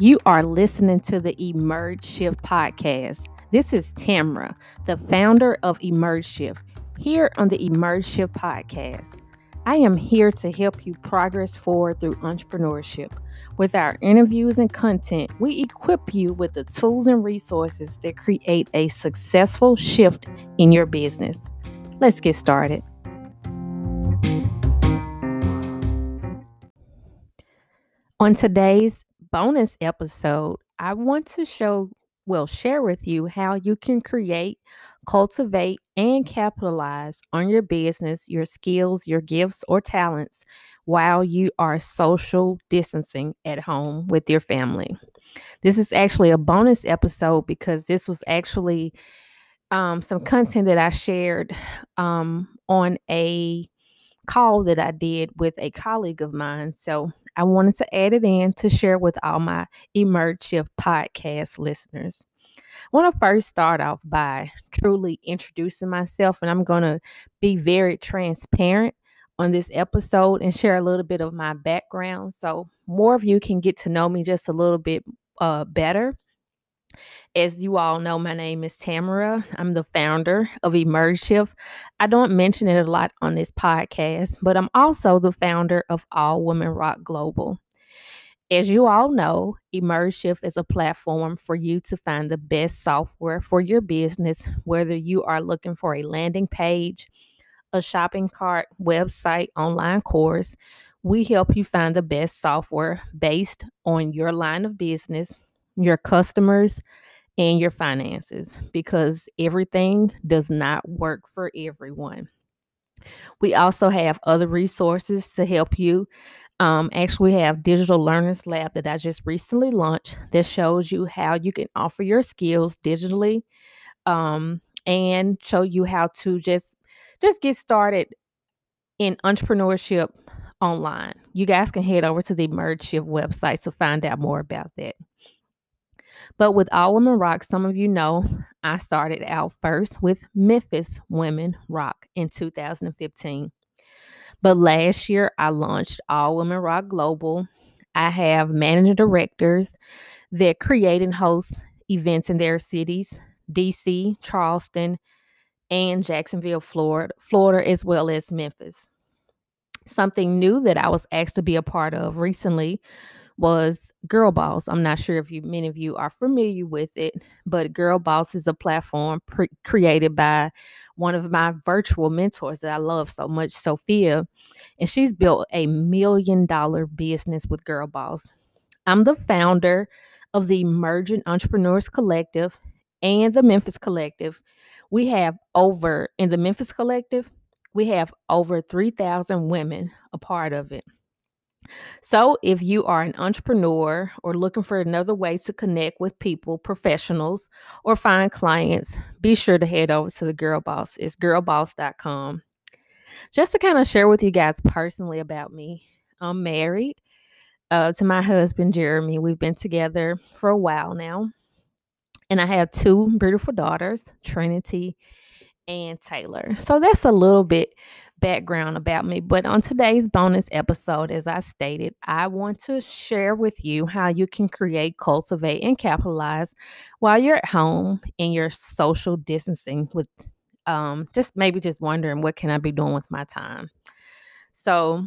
You are listening to the Emerge Shift podcast. This is Tamra, the founder of Emerge Shift, here on the Emerge Shift podcast. I am here to help you progress forward through entrepreneurship. With our interviews and content, we equip you with the tools and resources that create a successful shift in your business. Let's get started. On today's bonus episode, I want to show, well, share with you how you can create, cultivate, and capitalize on your business, your skills, your gifts, or talents while you are social distancing at home with your family. This is actually a bonus episode because this was actually um, some content that I shared um, on a call that I did with a colleague of mine. So I wanted to add it in to share with all my Emerge Shift podcast listeners. I want to first start off by truly introducing myself, and I'm going to be very transparent on this episode and share a little bit of my background so more of you can get to know me just a little bit uh, better. As you all know, my name is Tamara. I'm the founder of Emerge Shift. I don't mention it a lot on this podcast, but I'm also the founder of All Women Rock Global. As you all know, Emerge Shift is a platform for you to find the best software for your business, whether you are looking for a landing page, a shopping cart, website, online course. We help you find the best software based on your line of business, your customers, and your finances because everything does not work for everyone. We also have other resources to help you. Um, actually, we have Digital Learners Lab that I just recently launched that shows you how you can offer your skills digitally um, and show you how to just just get started in entrepreneurship online. You guys can head over to the Emerge Shift website to find out more about that. But with All Women Rock, some of you know I started out first with Memphis Women Rock in 2015. But last year I launched All Women Rock Global. I have managing directors that create and host events in their cities, DC, Charleston, and Jacksonville, Florida, Florida as well as Memphis. Something new that I was asked to be a part of recently was Girl Boss. I'm not sure if you many of you are familiar with it, but Girl Boss is a platform pre- created by one of my virtual mentors that I love so much, Sophia, and she's built a million dollar business with Girl Boss. I'm the founder of the Emergent Entrepreneurs Collective and the Memphis Collective. We have over in the Memphis Collective, we have over 3,000 women a part of it. So, if you are an entrepreneur or looking for another way to connect with people, professionals, or find clients, be sure to head over to the Girl Boss. It's girlboss.com. Just to kind of share with you guys personally about me, I'm married uh, to my husband, Jeremy. We've been together for a while now. And I have two beautiful daughters, Trinity and Taylor. So that's a little bit background about me. But on today's bonus episode, as I stated, I want to share with you how you can create, cultivate, and capitalize while you're at home in your social distancing with um, just maybe just wondering what can I be doing with my time. So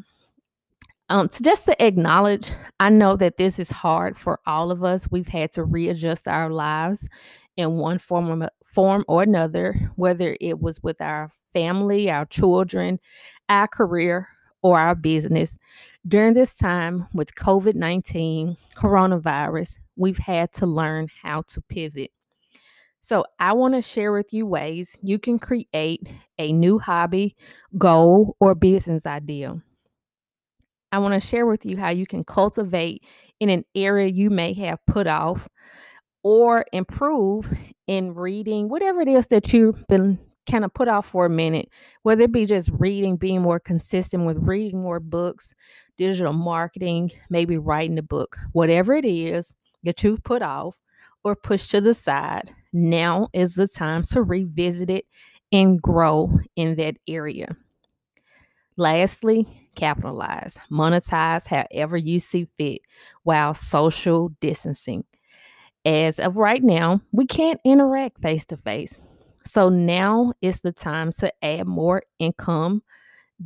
um, to just to acknowledge, I know that this is hard for all of us. We've had to readjust our lives in one form or, form or another, whether it was with our family, our children, our career, or our business. During this time with COVID 19, coronavirus, we've had to learn how to pivot. So, I want to share with you ways you can create a new hobby, goal, or business idea. I want to share with you how you can cultivate in an area you may have put off or improve in reading, whatever it is that you've been kind of put off for a minute, whether it be just reading, being more consistent with reading more books, digital marketing, maybe writing a book, whatever it is that you've put off or pushed to the side, now is the time to revisit it and grow in that area. Lastly, capitalize, monetize however you see fit while social distancing. As of right now, we can't interact face to face. So now is the time to add more income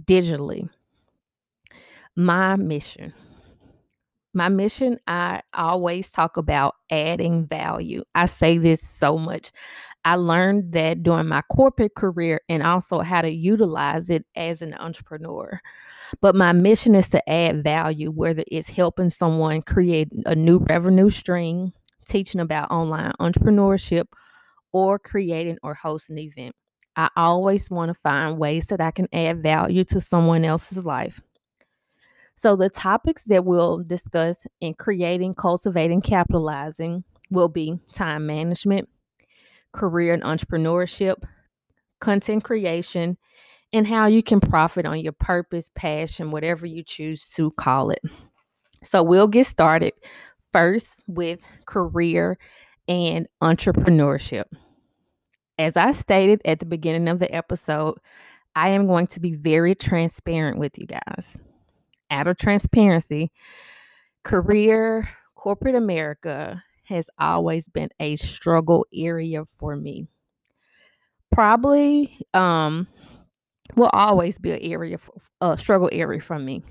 digitally. My mission. My mission, I always talk about adding value. I say this so much. I learned that during my corporate career and also how to utilize it as an entrepreneur. But my mission is to add value, whether it's helping someone create a new revenue stream, teaching about online entrepreneurship, or creating or hosting an event. I always want to find ways that I can add value to someone else's life. So, the topics that we'll discuss in creating, cultivating, capitalizing will be time management, career and entrepreneurship, content creation, and how you can profit on your purpose, passion, whatever you choose to call it. So, we'll get started first with career and entrepreneurship. As I stated at the beginning of the episode, I am going to be very transparent with you guys. Out of transparency, career, corporate America has always been a struggle area for me. Probably um will always be an area a struggle area for me.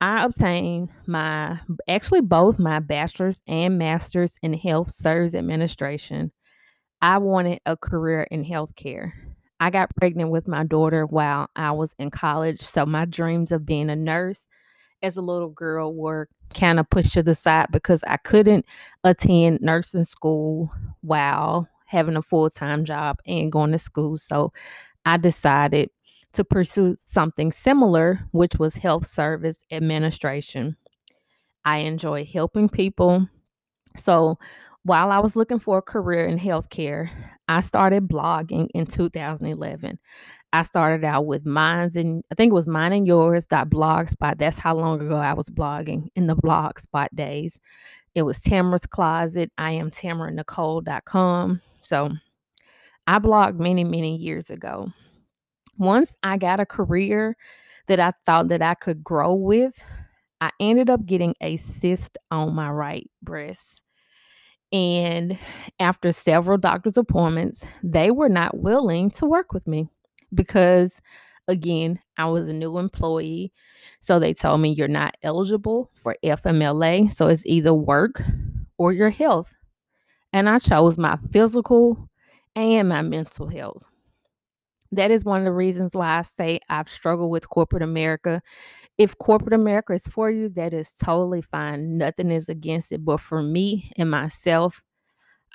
I obtained my actually both my bachelor's and master's in health service administration. I wanted a career in healthcare. I got pregnant with my daughter while I was in college, so my dreams of being a nurse as a little girl were kind of pushed to the side because I couldn't attend nursing school while having a full-time job and going to school. So I decided to pursue something similar, which was health service administration. I enjoy helping people. So while I was looking for a career in healthcare, I started blogging in 2011. I started out with mines and I think it was mine and yours dot blogspot. That's how long ago I was blogging in the blogspot days. It was Tamara's Closet. I am tamaranicole.com. So I blogged many, many years ago once I got a career that I thought that I could grow with, I ended up getting a cyst on my right breast. And after several doctor's appointments, they were not willing to work with me because, again, I was a new employee. So they told me you're not eligible for FMLA. So it's either work or your health. And I chose my physical and my mental health that is one of the reasons why I say I've struggled with corporate America. If corporate America is for you, that is totally fine. Nothing is against it. But for me and myself,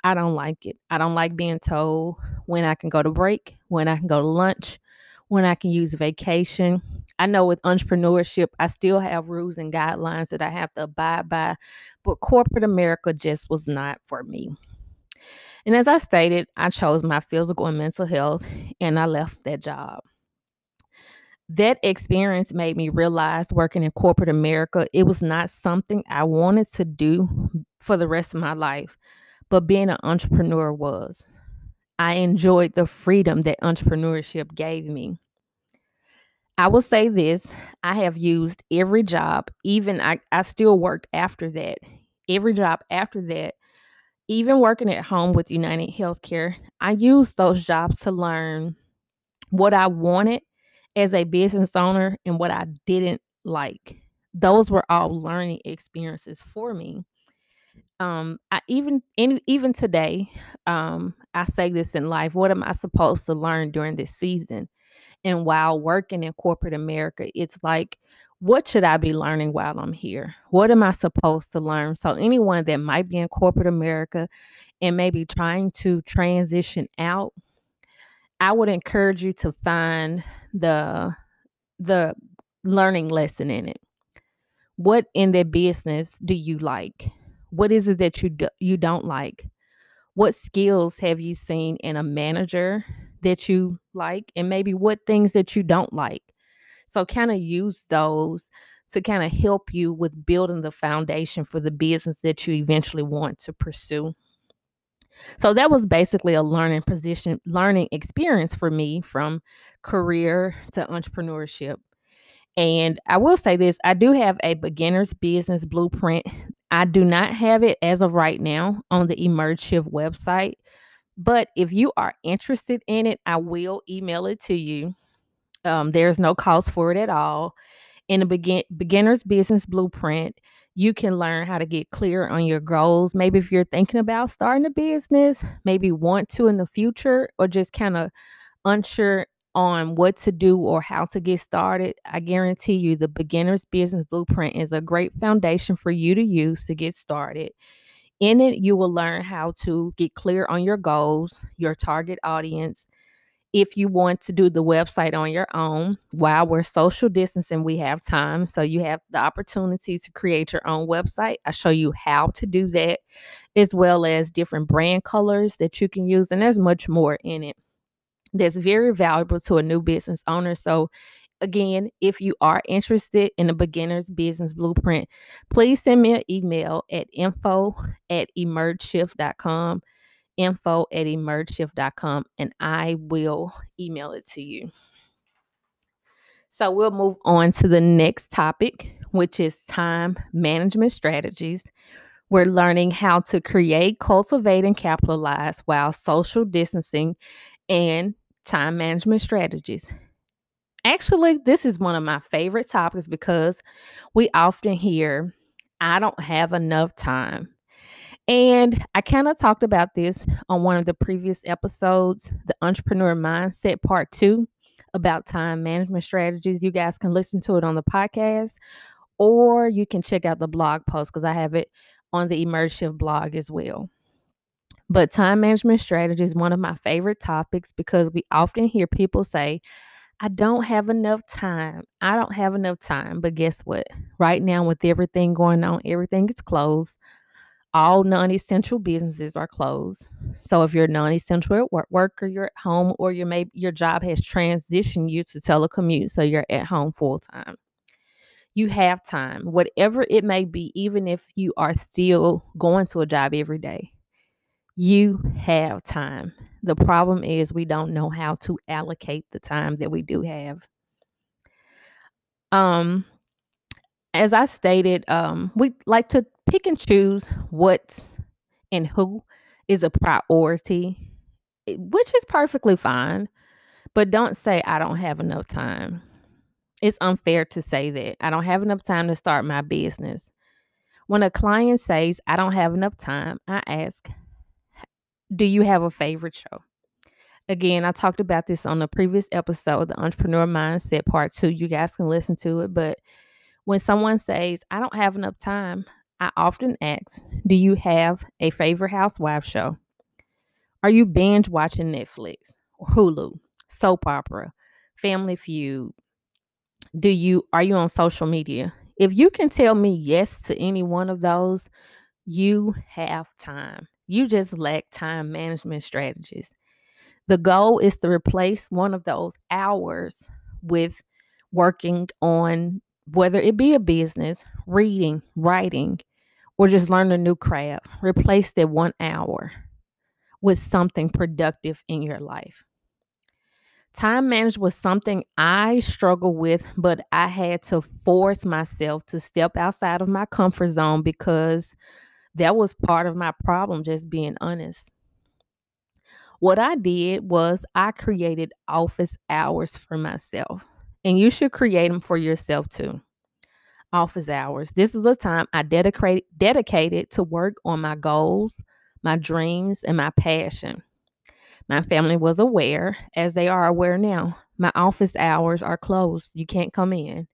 I don't like it. I don't like being told when I can go to break, when I can go to lunch, when I can use vacation. I know with entrepreneurship, I still have rules and guidelines that I have to abide by, but corporate America just was not for me. And as I stated, I chose my physical and mental health and I left that job. That experience made me realize working in corporate America, it was not something I wanted to do for the rest of my life, but being an entrepreneur was. I enjoyed the freedom that entrepreneurship gave me. I will say this I have used every job, even I, I still worked after that. Every job after that even working at home with United Healthcare, I used those jobs to learn what I wanted as a business owner and what I didn't like. Those were all learning experiences for me. Um, I even even today, um, I say this in life. What am I supposed to learn during this season? And while working in corporate America, it's like what should I be learning while I'm here? What am I supposed to learn? So, anyone that might be in corporate America and maybe trying to transition out, I would encourage you to find the the learning lesson in it. What in their business do you like? What is it that you do, you don't like? What skills have you seen in a manager that you like and maybe what things that you don't like? So kind of use those to kind of help you with building the foundation for the business that you eventually want to pursue. So that was basically a learning position, learning experience for me from career to entrepreneurship. And I will say this I do have a beginner's business blueprint. I do not have it as of right now on the Emerge Shift website. But if you are interested in it, I will email it to you. Um, there's no cost for it at all. In the begin- beginner's business blueprint, you can learn how to get clear on your goals. Maybe if you're thinking about starting a business, maybe want to in the future, or just kind of unsure on what to do or how to get started, I guarantee you the beginner's business blueprint is a great foundation for you to use to get started. In it, you will learn how to get clear on your goals, your target audience. If you want to do the website on your own, while we're social distancing, we have time. So you have the opportunity to create your own website. I show you how to do that, as well as different brand colors that you can use. And there's much more in it that's very valuable to a new business owner. So, again, if you are interested in a beginner's business blueprint, please send me an email at info at emergeshift.com, info at emergeshift.com, and I will email it to you. So, we'll move on to the next topic, which is time management strategies. We're learning how to create, cultivate, and capitalize while social distancing and time management strategies. Actually, this is one of my favorite topics because we often hear, I don't have enough time. And I kind of talked about this on one of the previous episodes, the Entrepreneur Mindset Part 2 about time management strategies. You guys can listen to it on the podcast or you can check out the blog post because I have it on the Emerge Shift blog as well. But time management strategy is one of my favorite topics because we often hear people say, I don't have enough time. I don't have enough time. But guess what? Right now, with everything going on, everything is closed. All non essential businesses are closed. So if you're non essential at work, work or you're at home or your maybe your job has transitioned you to telecommute, so you're at home full time. You have time, whatever it may be, even if you are still going to a job every day you have time. The problem is we don't know how to allocate the time that we do have. Um as I stated, um we like to pick and choose what and who is a priority, which is perfectly fine, but don't say I don't have enough time. It's unfair to say that. I don't have enough time to start my business. When a client says I don't have enough time, I ask, do you have a favorite show? Again, I talked about this on the previous episode, the Entrepreneur Mindset Part 2. You guys can listen to it. But when someone says, I don't have enough time, I often ask, Do you have a favorite housewife show? Are you binge watching Netflix Hulu, soap opera, Family Feud? Do you are you on social media? If you can tell me yes to any one of those, you have time. You just lack time management strategies. The goal is to replace one of those hours with working on whether it be a business, reading, writing, or just learn a new craft. Replace that one hour with something productive in your life. Time management was something I struggled with, but I had to force myself to step outside of my comfort zone because that was part of my problem, just being honest. What I did was I created office hours for myself, and you should create them for yourself too. Office hours. This was a time I dedicated dedicated to work on my goals, my dreams, and my passion. My family was aware, as they are aware now. My office hours are closed. You can't come in.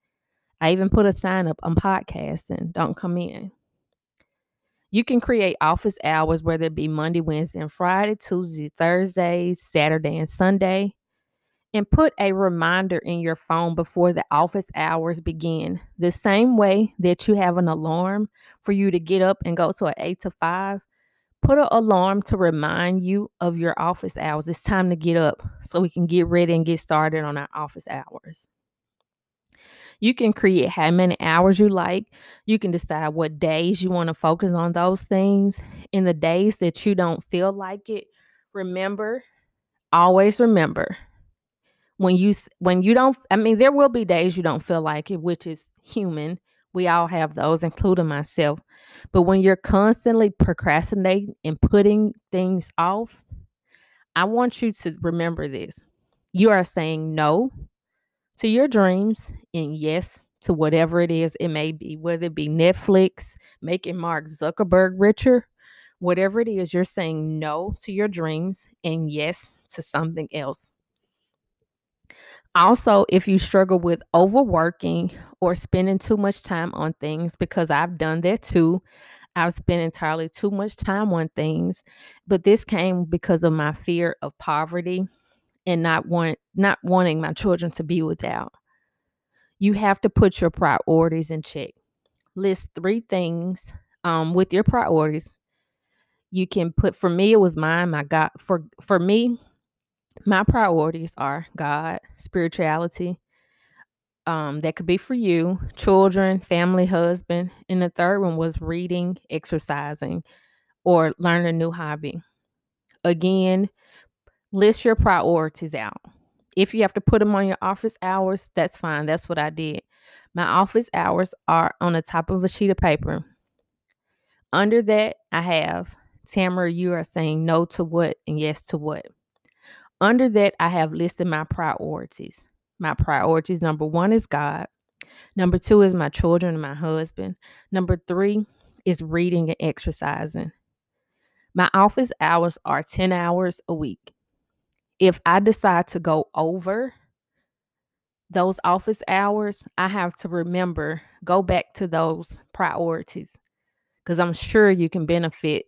I even put a sign up on podcasting, don't come in. You can create office hours, whether it be Monday, Wednesday, and Friday, Tuesday, Thursday, Saturday, and Sunday, and put a reminder in your phone before the office hours begin. The same way that you have an alarm for you to get up and go to an eight to five, put an alarm to remind you of your office hours. It's time to get up so we can get ready and get started on our office hours. You can create how many hours you like. You can decide what days you want to focus on those things. In the days that you don't feel like it, remember, always remember, when you when you don't i mean there will be days you don't feel like it which is human. We all have those including myself. But when you're constantly procrastinating and putting things off i want you to remember this. You are saying no to your dreams and yes to whatever it is it may be whether it be netflix making mark zuckerberg richer whatever it is you're saying no to your dreams and yes to something else also, if you struggle with overworking or spending too much time on things, because I've done that too, I've spent entirely too much time on things, but this came because of my fear of poverty and not want not wanting my children to be without. You have to put your priorities in check. List three things um, with your priorities. You can put for me it was mine. My God for for me my priorities are God, spirituality. Um, that could be for you, children, family, husband. And the third one was reading, exercising, or learn a new hobby. Again, list your priorities out. If you have to put them on your office hours, that's fine. That's what I did. My office hours are on the top of a sheet of paper. Under that, I have Tamara, you are saying no to what and yes to what. Under that, I have listed my priorities. My priorities number one is God. Number two is my children and my husband. Number three is reading and exercising. My office hours are 10 hours a week. If I decide to go over those office hours, I have to remember, go back to those priorities because I'm sure you can benefit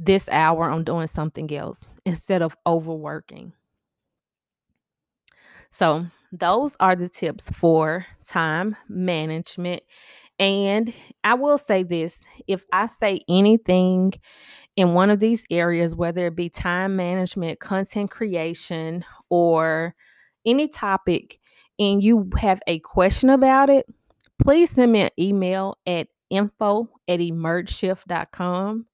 this hour on doing something else instead of overworking. So, those are the tips for time management. And I will say this if I say anything in one of these areas, whether it be time management, content creation, or any topic, and you have a question about it, please send me an email at info at emergeshift.com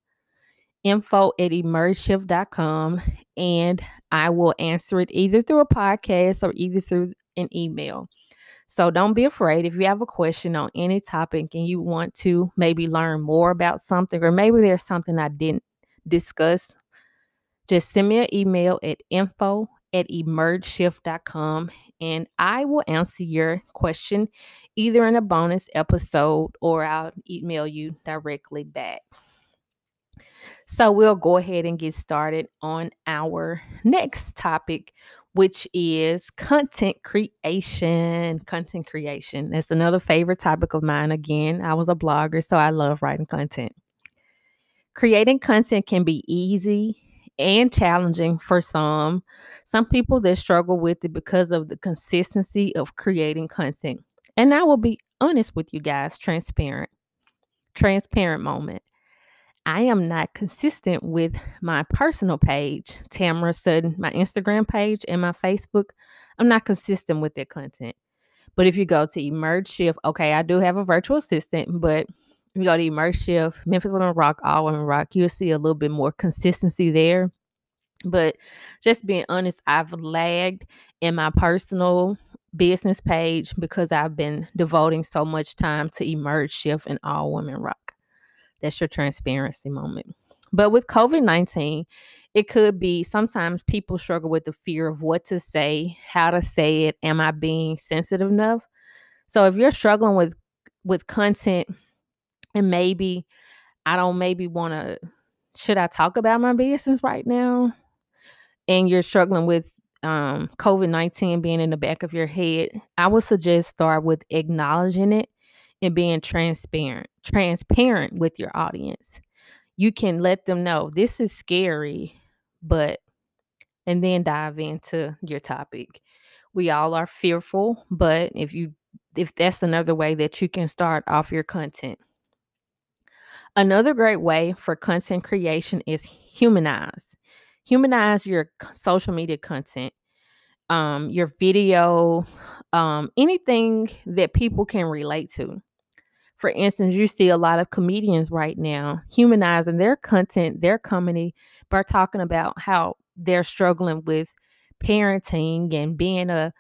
info at emergeshift.com and I will answer it either through a podcast or either through an email. So don't be afraid if you have a question on any topic and you want to maybe learn more about something, or maybe there's something I didn't discuss, just send me an email at info at emergeshift.com and I will answer your question either in a bonus episode or I'll email you directly back. So we'll go ahead and get started on our next topic, which is content creation. Content creation. That's another favorite topic of mine. Again, I was a blogger, so I love writing content. Creating content can be easy and challenging for some. Some people that struggle with it because of the consistency of creating content. And I will be honest with you guys, transparent. Transparent moment. I am not consistent with my personal page, Tamara Sutton, my Instagram page, and my Facebook. I'm not consistent with that content. But if you go to Emerge Shift, okay, I do have a virtual assistant, but if you go to Emerge Shift, Memphis Women Rock, All Women Rock, you'll see a little bit more consistency there. But just being honest, I've lagged in my personal business page because I've been devoting so much time to Emerge Shift and All Women Rock. That's your transparency moment. But with COVID 19, it could be sometimes people struggle with the fear of what to say, how to say it. Am I being sensitive enough? So if you're struggling with with content and maybe I don't maybe want to should I talk about my business right now? And you're struggling with um, COVID 19 being in the back of your head, I would suggest start with acknowledging it and being transparent, transparent with your audience. You can let them know this is scary, but and then dive into your topic. We all are fearful, but if you if that's another way that you can start off your content. Another great way for content creation is humanize. Humanize your social media content, um, your video, um, anything that people can relate to. For instance, you see a lot of comedians right now humanizing their content, their comedy, by talking about how they're struggling with parenting and being a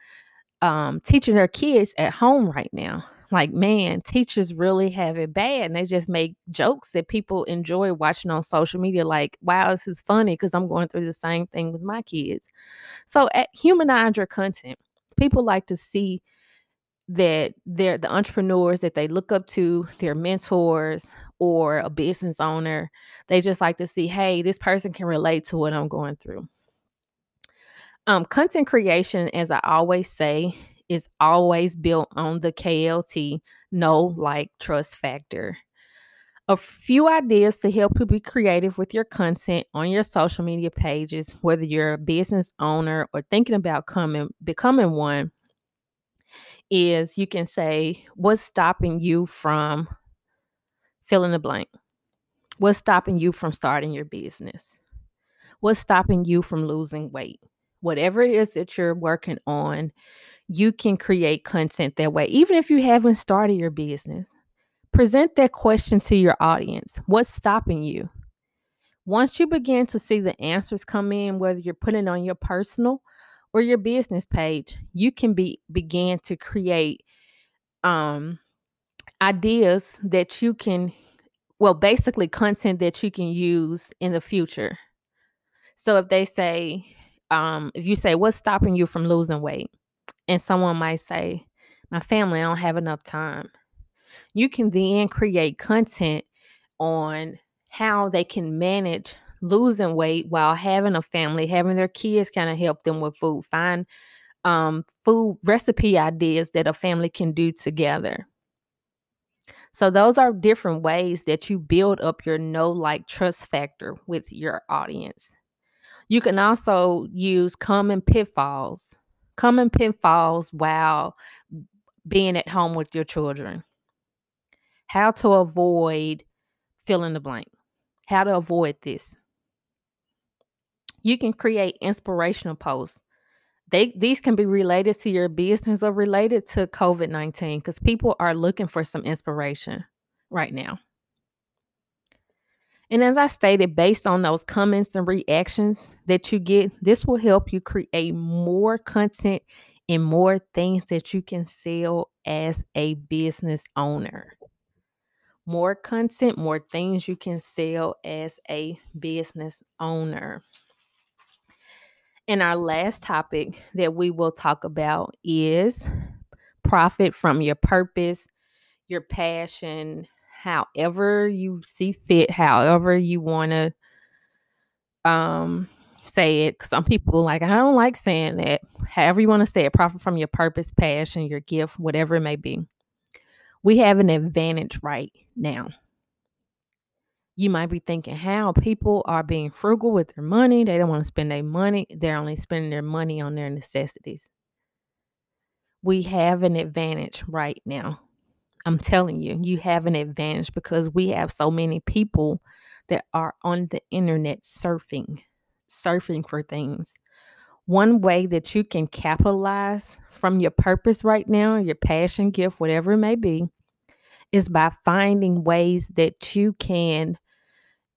um, teaching their kids at home right now. Like, man, teachers really have it bad and they just make jokes that people enjoy watching on social media. Like, wow, this is funny because I'm going through the same thing with my kids. So, at humanize your content. People like to see that they're the entrepreneurs that they look up to, their mentors or a business owner. They just like to see, hey, this person can relate to what I'm going through. Um, content creation, as I always say, is always built on the KLT know, like, trust factor. A few ideas to help you be creative with your content on your social media pages, whether you're a business owner or thinking about coming becoming one, is you can say, What's stopping you from filling the blank? What's stopping you from starting your business? What's stopping you from losing weight? Whatever it is that you're working on, you can create content that way. Even if you haven't started your business, present that question to your audience What's stopping you? Once you begin to see the answers come in, whether you're putting on your personal or your business page, you can be begin to create um ideas that you can well basically content that you can use in the future. So if they say um if you say what's stopping you from losing weight and someone might say my family I don't have enough time. You can then create content on how they can manage losing weight while having a family, having their kids kind of help them with food, find um, food recipe ideas that a family can do together. So, those are different ways that you build up your know, like, trust factor with your audience. You can also use common pitfalls, common pitfalls while being at home with your children. How to avoid fill in the blank. How to avoid this. You can create inspirational posts. They these can be related to your business or related to COVID-19 because people are looking for some inspiration right now. And as I stated, based on those comments and reactions that you get, this will help you create more content and more things that you can sell as a business owner more content, more things you can sell as a business owner. And our last topic that we will talk about is profit from your purpose, your passion, however you see fit, however you want to um say it. Some people like I don't like saying that. However you want to say it, profit from your purpose, passion, your gift, whatever it may be we have an advantage right now. You might be thinking how people are being frugal with their money. They don't want to spend their money. They're only spending their money on their necessities. We have an advantage right now. I'm telling you, you have an advantage because we have so many people that are on the internet surfing, surfing for things. One way that you can capitalize from your purpose right now, your passion, gift, whatever it may be, is by finding ways that you can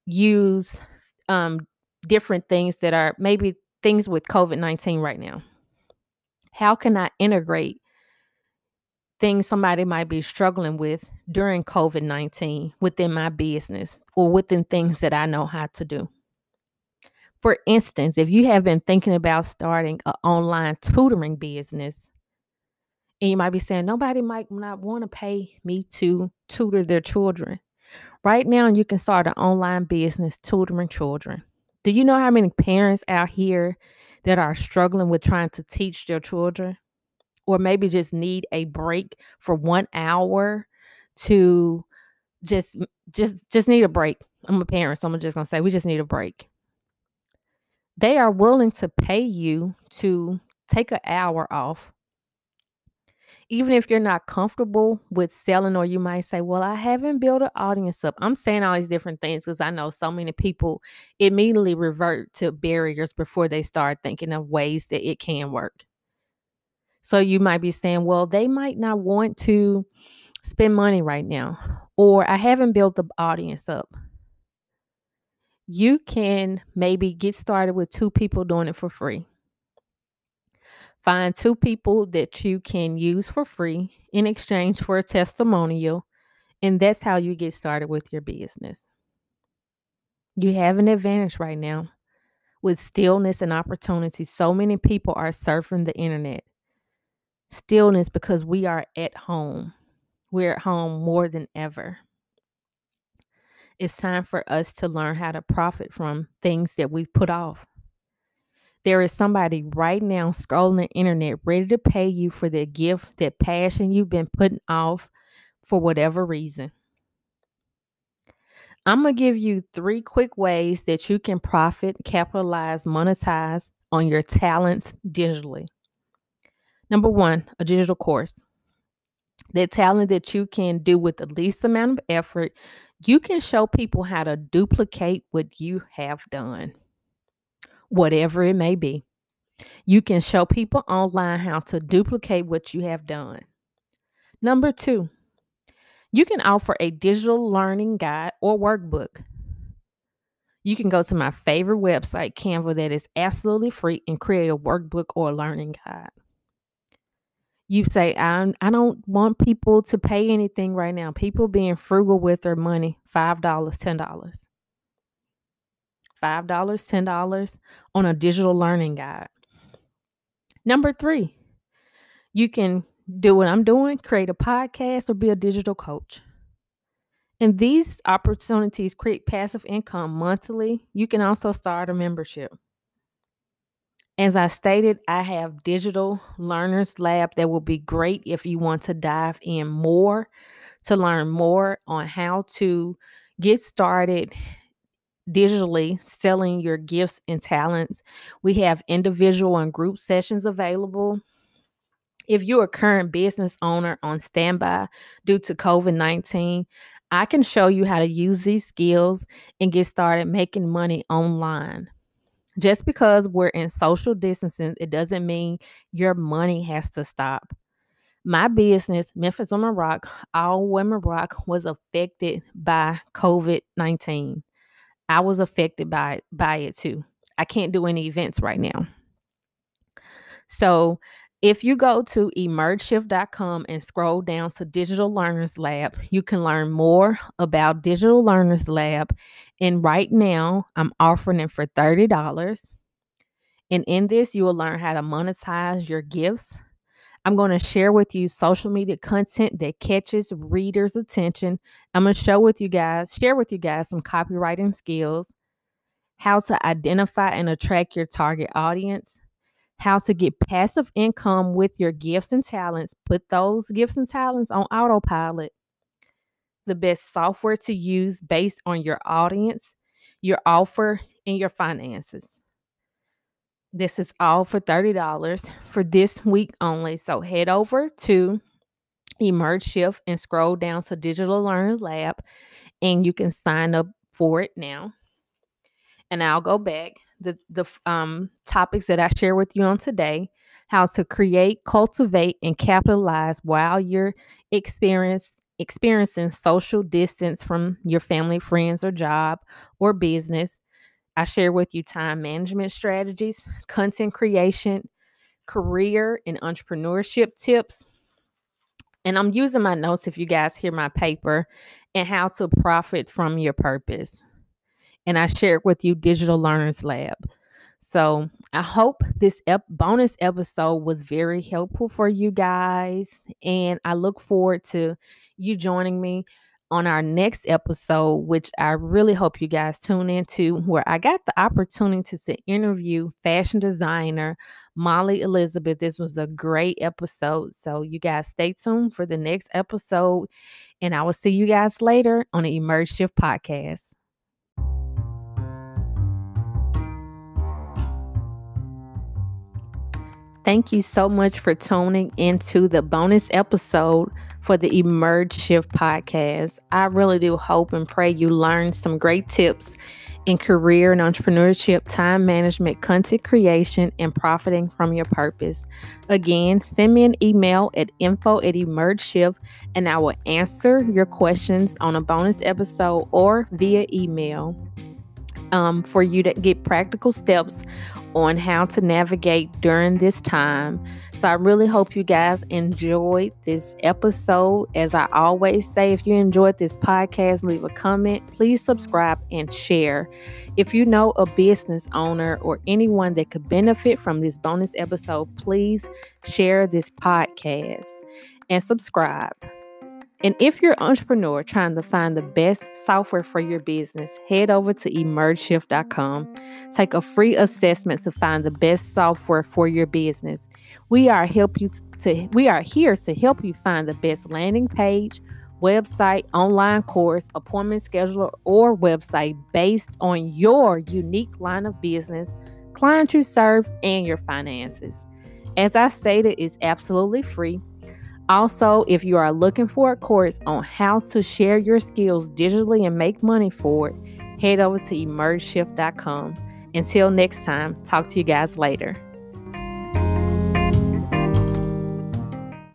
use um, different things that are maybe things with COVID 19 right now. How can I integrate things somebody might be struggling with during COVID 19 within my business or within things that I know how to do? For instance, if you have been thinking about starting an online tutoring business, and you might be saying, nobody might not want to pay me to tutor their children. Right now, you can start an online business tutoring children. Do you know how many parents out here that are struggling with trying to teach their children? Or maybe just need a break for one hour to just just just need a break. I'm a parent, so I'm just gonna say we just need a break. They are willing to pay you to take an hour off even if you're not comfortable with selling, or you might say, Well, I haven't built an audience up. I'm saying all these different things because I know so many people immediately revert to barriers before they start thinking of ways that it can work. So you might be saying, Well, they might not want to spend money right now, or I haven't built the audience up. You can maybe get started with two people doing it for free Find two people that you can use for free in exchange for a testimonial, and that's how you get started with your business. You have an advantage right now with stillness and opportunity. So many people are surfing the internet. Stillness because we are at home. We're at home more than ever. It's time for us to learn how to profit from things that we've put off. There is somebody right now scrolling the internet ready to pay you for the gift, that passion you've been putting off for whatever reason. I'm going to give you three quick ways that you can profit, capitalize, monetize on your talents digitally. Number one, a digital course. That talent that you can do with the least amount of effort, you can show people how to duplicate what you have done, whatever it may be. You can show people online how to duplicate what you have done. Number two, you can offer a digital learning guide or workbook. You can go to my favorite website, Canva, that is absolutely free and create a workbook or a learning guide. You say, I, I don't want people to pay anything right now. People being frugal with their money $5, $10. $5, $10 on a digital learning guide. Number three, you can do what I'm doing, create a podcast, or be a digital coach. And these opportunities create passive income monthly. You can also start a membership. As I stated, I have Digital Learners Lab that will be great if you want to dive in more to learn more on how to get started digitally selling your gifts and talents. We have individual and group sessions available. If you're a current business owner on standby due to COVID 19, I can show you how to use these skills and get started making money online. Just because we're in social distancing, it doesn't mean your money has to stop. My business, Memphis Women Rock, All Women Rock, was affected by COVID 19. I was affected by, by it too. I can't do any events right now. So if you go to emergeshift.com and scroll down to Digital Learners Lab, you can learn more about Digital Learners Lab. And right now, I'm offering it for $30. And in this, you will learn how to monetize your gifts. I'm going to share with you social media content that catches readers' attention. I'm going to show with you guys, share with you guys some copywriting skills, how to identify and attract your target audience, how to get passive income with your gifts and talents. Put those gifts and talents on autopilot. The best software to use based on your audience, your offer, and your finances. This is all for $30 for this week only. So head over to Emerge Shift and scroll down to Digital Learning Lab and you can sign up for it now. And I'll go back the the um, topics that I share with you on today how to create, cultivate, and capitalize while you're experience, experiencing social distance from your family, friends, or job or business. I share with you time management strategies, content creation, career and entrepreneurship tips. And I'm using my notes if you guys hear my paper and how to profit from your purpose and I shared with you Digital Learners Lab. So I hope this ep- bonus episode was very helpful for you guys. And I look forward to you joining me on our next episode, which I really hope you guys tune into, where I got the opportunity to interview fashion designer Molly Elizabeth. This was a great episode. So you guys stay tuned for the next episode. And I will see you guys later on the Emerge Shift podcast. Thank you so much for tuning into the bonus episode for the Emerge Shift podcast. I really do hope and pray you learned some great tips in career and entrepreneurship, time management, content creation, and profiting from your purpose. Again, send me an email at info at Emerge Shift and I will answer your questions on a bonus episode or via email um, for you to get practical steps on how to navigate during this time. So I really hope you guys enjoyed this episode. As I always say, if you enjoyed this podcast, leave a comment, please subscribe and share. If you know a business owner or anyone that could benefit from this bonus episode, please share this podcast and subscribe. And if you're an entrepreneur trying to find the best software for your business, head over to emergeshift.com. Take a free assessment to find the best software for your business. We are help you to we are here to help you find the best landing page, website, online course, appointment scheduler, or website based on your unique line of business, clients you serve, and your finances. As I stated, it's absolutely free. Also, if you are looking for a course on how to share your skills digitally and make money for it, head over to emergeshift.com. Until next time, talk to you guys later.